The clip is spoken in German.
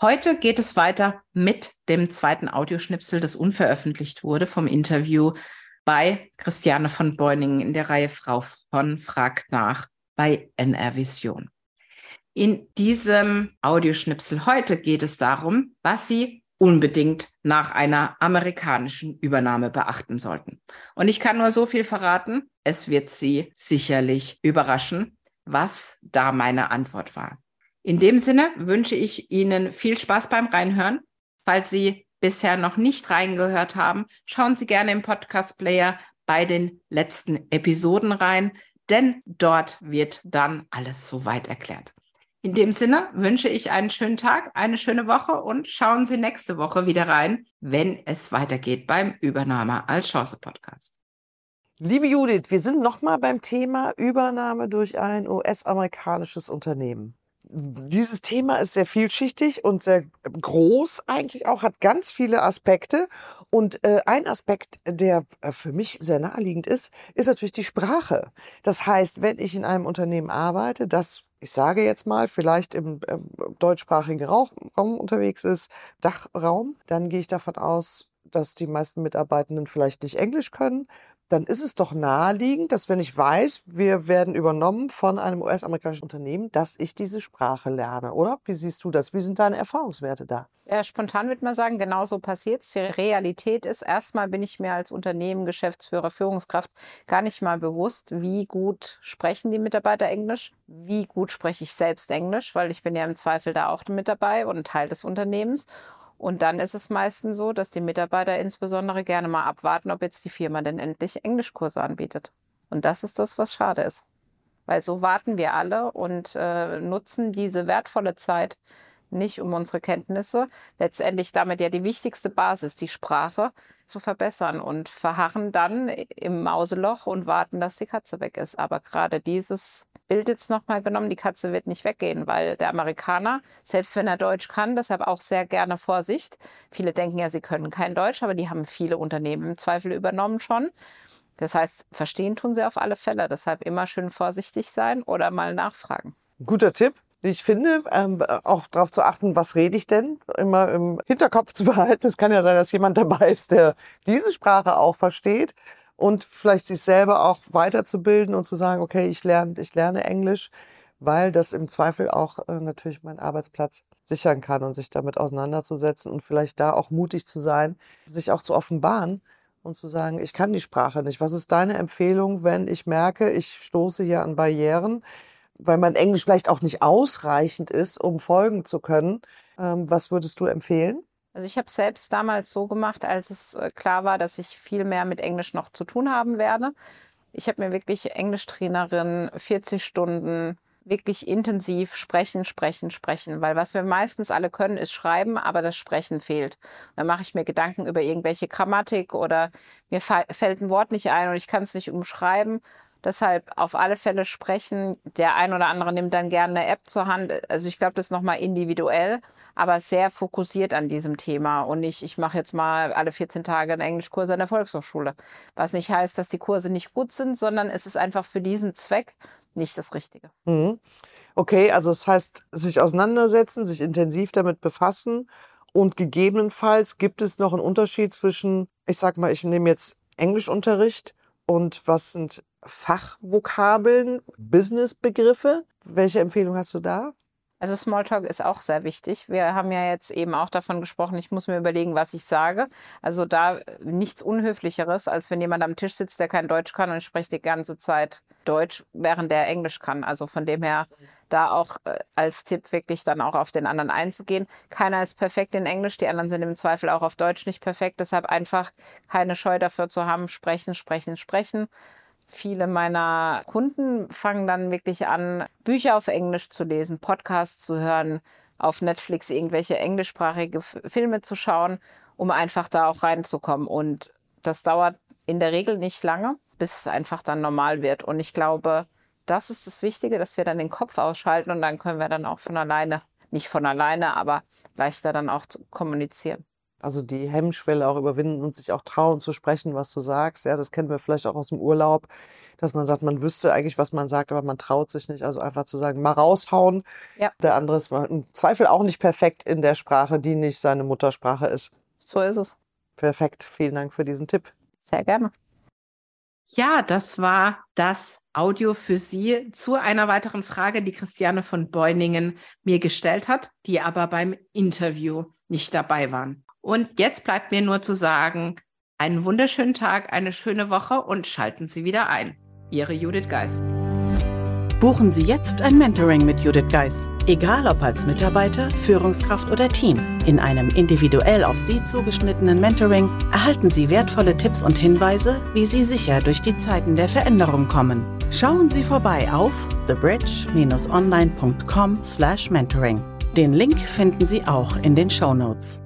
Heute geht es weiter mit dem zweiten Audioschnipsel, das unveröffentlicht wurde vom Interview bei Christiane von Beuningen in der Reihe Frau von fragt nach bei NR Vision. In diesem Audioschnipsel heute geht es darum, was Sie unbedingt nach einer amerikanischen Übernahme beachten sollten. Und ich kann nur so viel verraten, es wird Sie sicherlich überraschen, was da meine Antwort war. In dem Sinne wünsche ich Ihnen viel Spaß beim Reinhören. Falls Sie bisher noch nicht reingehört haben, schauen Sie gerne im Podcast Player bei den letzten Episoden rein, denn dort wird dann alles soweit erklärt. In dem Sinne wünsche ich einen schönen Tag, eine schöne Woche und schauen Sie nächste Woche wieder rein, wenn es weitergeht beim Übernahme als Chance Podcast. Liebe Judith, wir sind nochmal beim Thema Übernahme durch ein US-amerikanisches Unternehmen. Dieses Thema ist sehr vielschichtig und sehr groß eigentlich auch, hat ganz viele Aspekte. Und äh, ein Aspekt, der äh, für mich sehr naheliegend ist, ist natürlich die Sprache. Das heißt, wenn ich in einem Unternehmen arbeite, das ich sage jetzt mal, vielleicht im, im deutschsprachigen Raum unterwegs ist, Dachraum, dann gehe ich davon aus, dass die meisten Mitarbeitenden vielleicht nicht Englisch können dann ist es doch naheliegend, dass wenn ich weiß, wir werden übernommen von einem US-amerikanischen Unternehmen, dass ich diese Sprache lerne, oder? Wie siehst du das? Wie sind deine Erfahrungswerte da? Ja, spontan würde man sagen, genau so passiert es. Die Realität ist, erstmal bin ich mir als Unternehmen, Geschäftsführer, Führungskraft gar nicht mal bewusst, wie gut sprechen die Mitarbeiter Englisch, wie gut spreche ich selbst Englisch, weil ich bin ja im Zweifel da auch mit dabei und Teil des Unternehmens. Und dann ist es meistens so, dass die Mitarbeiter insbesondere gerne mal abwarten, ob jetzt die Firma denn endlich Englischkurse anbietet. Und das ist das, was schade ist. Weil so warten wir alle und äh, nutzen diese wertvolle Zeit nicht, um unsere Kenntnisse, letztendlich damit ja die wichtigste Basis, die Sprache, zu verbessern und verharren dann im Mauseloch und warten, dass die Katze weg ist. Aber gerade dieses Bild jetzt nochmal genommen, die Katze wird nicht weggehen, weil der Amerikaner, selbst wenn er Deutsch kann, deshalb auch sehr gerne Vorsicht. Viele denken ja, sie können kein Deutsch, aber die haben viele Unternehmen im Zweifel übernommen schon. Das heißt, verstehen tun sie auf alle Fälle. Deshalb immer schön vorsichtig sein oder mal nachfragen. Guter Tipp. Ich finde, ähm, auch darauf zu achten, was rede ich denn, immer im Hinterkopf zu behalten. Es kann ja sein, dass jemand dabei ist, der diese Sprache auch versteht und vielleicht sich selber auch weiterzubilden und zu sagen, okay, ich lerne, ich lerne Englisch, weil das im Zweifel auch äh, natürlich meinen Arbeitsplatz sichern kann und sich damit auseinanderzusetzen und vielleicht da auch mutig zu sein, sich auch zu offenbaren und zu sagen, ich kann die Sprache nicht. Was ist deine Empfehlung, wenn ich merke, ich stoße hier an Barrieren, weil mein Englisch vielleicht auch nicht ausreichend ist, um folgen zu können? Ähm, was würdest du empfehlen? Also ich habe selbst damals so gemacht, als es äh, klar war, dass ich viel mehr mit Englisch noch zu tun haben werde. Ich habe mir wirklich Englischtrainerin 40 Stunden wirklich intensiv sprechen, sprechen, sprechen, weil was wir meistens alle können, ist schreiben, aber das Sprechen fehlt. Dann mache ich mir Gedanken über irgendwelche Grammatik oder mir fällt ein Wort nicht ein und ich kann es nicht umschreiben Deshalb auf alle Fälle sprechen. Der ein oder andere nimmt dann gerne eine App zur Hand. Also ich glaube, das ist nochmal individuell, aber sehr fokussiert an diesem Thema. Und nicht, ich mache jetzt mal alle 14 Tage einen Englischkurs an der Volkshochschule. Was nicht heißt, dass die Kurse nicht gut sind, sondern es ist einfach für diesen Zweck nicht das Richtige. Mhm. Okay, also das heißt, sich auseinandersetzen, sich intensiv damit befassen und gegebenenfalls gibt es noch einen Unterschied zwischen, ich sag mal, ich nehme jetzt Englischunterricht und was sind Fachvokabeln, Businessbegriffe. Welche Empfehlung hast du da? Also Smalltalk ist auch sehr wichtig. Wir haben ja jetzt eben auch davon gesprochen, ich muss mir überlegen, was ich sage. Also da nichts Unhöflicheres, als wenn jemand am Tisch sitzt, der kein Deutsch kann und ich spreche die ganze Zeit Deutsch, während der Englisch kann. Also von dem her da auch äh, als Tipp wirklich dann auch auf den anderen einzugehen. Keiner ist perfekt in Englisch, die anderen sind im Zweifel auch auf Deutsch nicht perfekt. Deshalb einfach keine Scheu dafür zu haben, sprechen, sprechen, sprechen. Viele meiner Kunden fangen dann wirklich an, Bücher auf Englisch zu lesen, Podcasts zu hören, auf Netflix irgendwelche englischsprachige Filme zu schauen, um einfach da auch reinzukommen. Und das dauert in der Regel nicht lange, bis es einfach dann normal wird. Und ich glaube, das ist das Wichtige, dass wir dann den Kopf ausschalten und dann können wir dann auch von alleine, nicht von alleine, aber leichter dann auch kommunizieren. Also die Hemmschwelle auch überwinden und sich auch trauen zu sprechen, was du sagst. Ja, das kennen wir vielleicht auch aus dem Urlaub, dass man sagt, man wüsste eigentlich, was man sagt, aber man traut sich nicht. Also einfach zu sagen, mal raushauen. Ja. Der andere ist im Zweifel auch nicht perfekt in der Sprache, die nicht seine Muttersprache ist. So ist es. Perfekt. Vielen Dank für diesen Tipp. Sehr gerne. Ja, das war das Audio für Sie zu einer weiteren Frage, die Christiane von Beuningen mir gestellt hat, die aber beim Interview nicht dabei waren. Und jetzt bleibt mir nur zu sagen, einen wunderschönen Tag, eine schöne Woche und schalten Sie wieder ein. Ihre Judith Geis. Buchen Sie jetzt ein Mentoring mit Judith Geis. Egal ob als Mitarbeiter, Führungskraft oder Team. In einem individuell auf Sie zugeschnittenen Mentoring erhalten Sie wertvolle Tipps und Hinweise, wie Sie sicher durch die Zeiten der Veränderung kommen. Schauen Sie vorbei auf thebridge-online.com/mentoring. Den Link finden Sie auch in den Show Notes.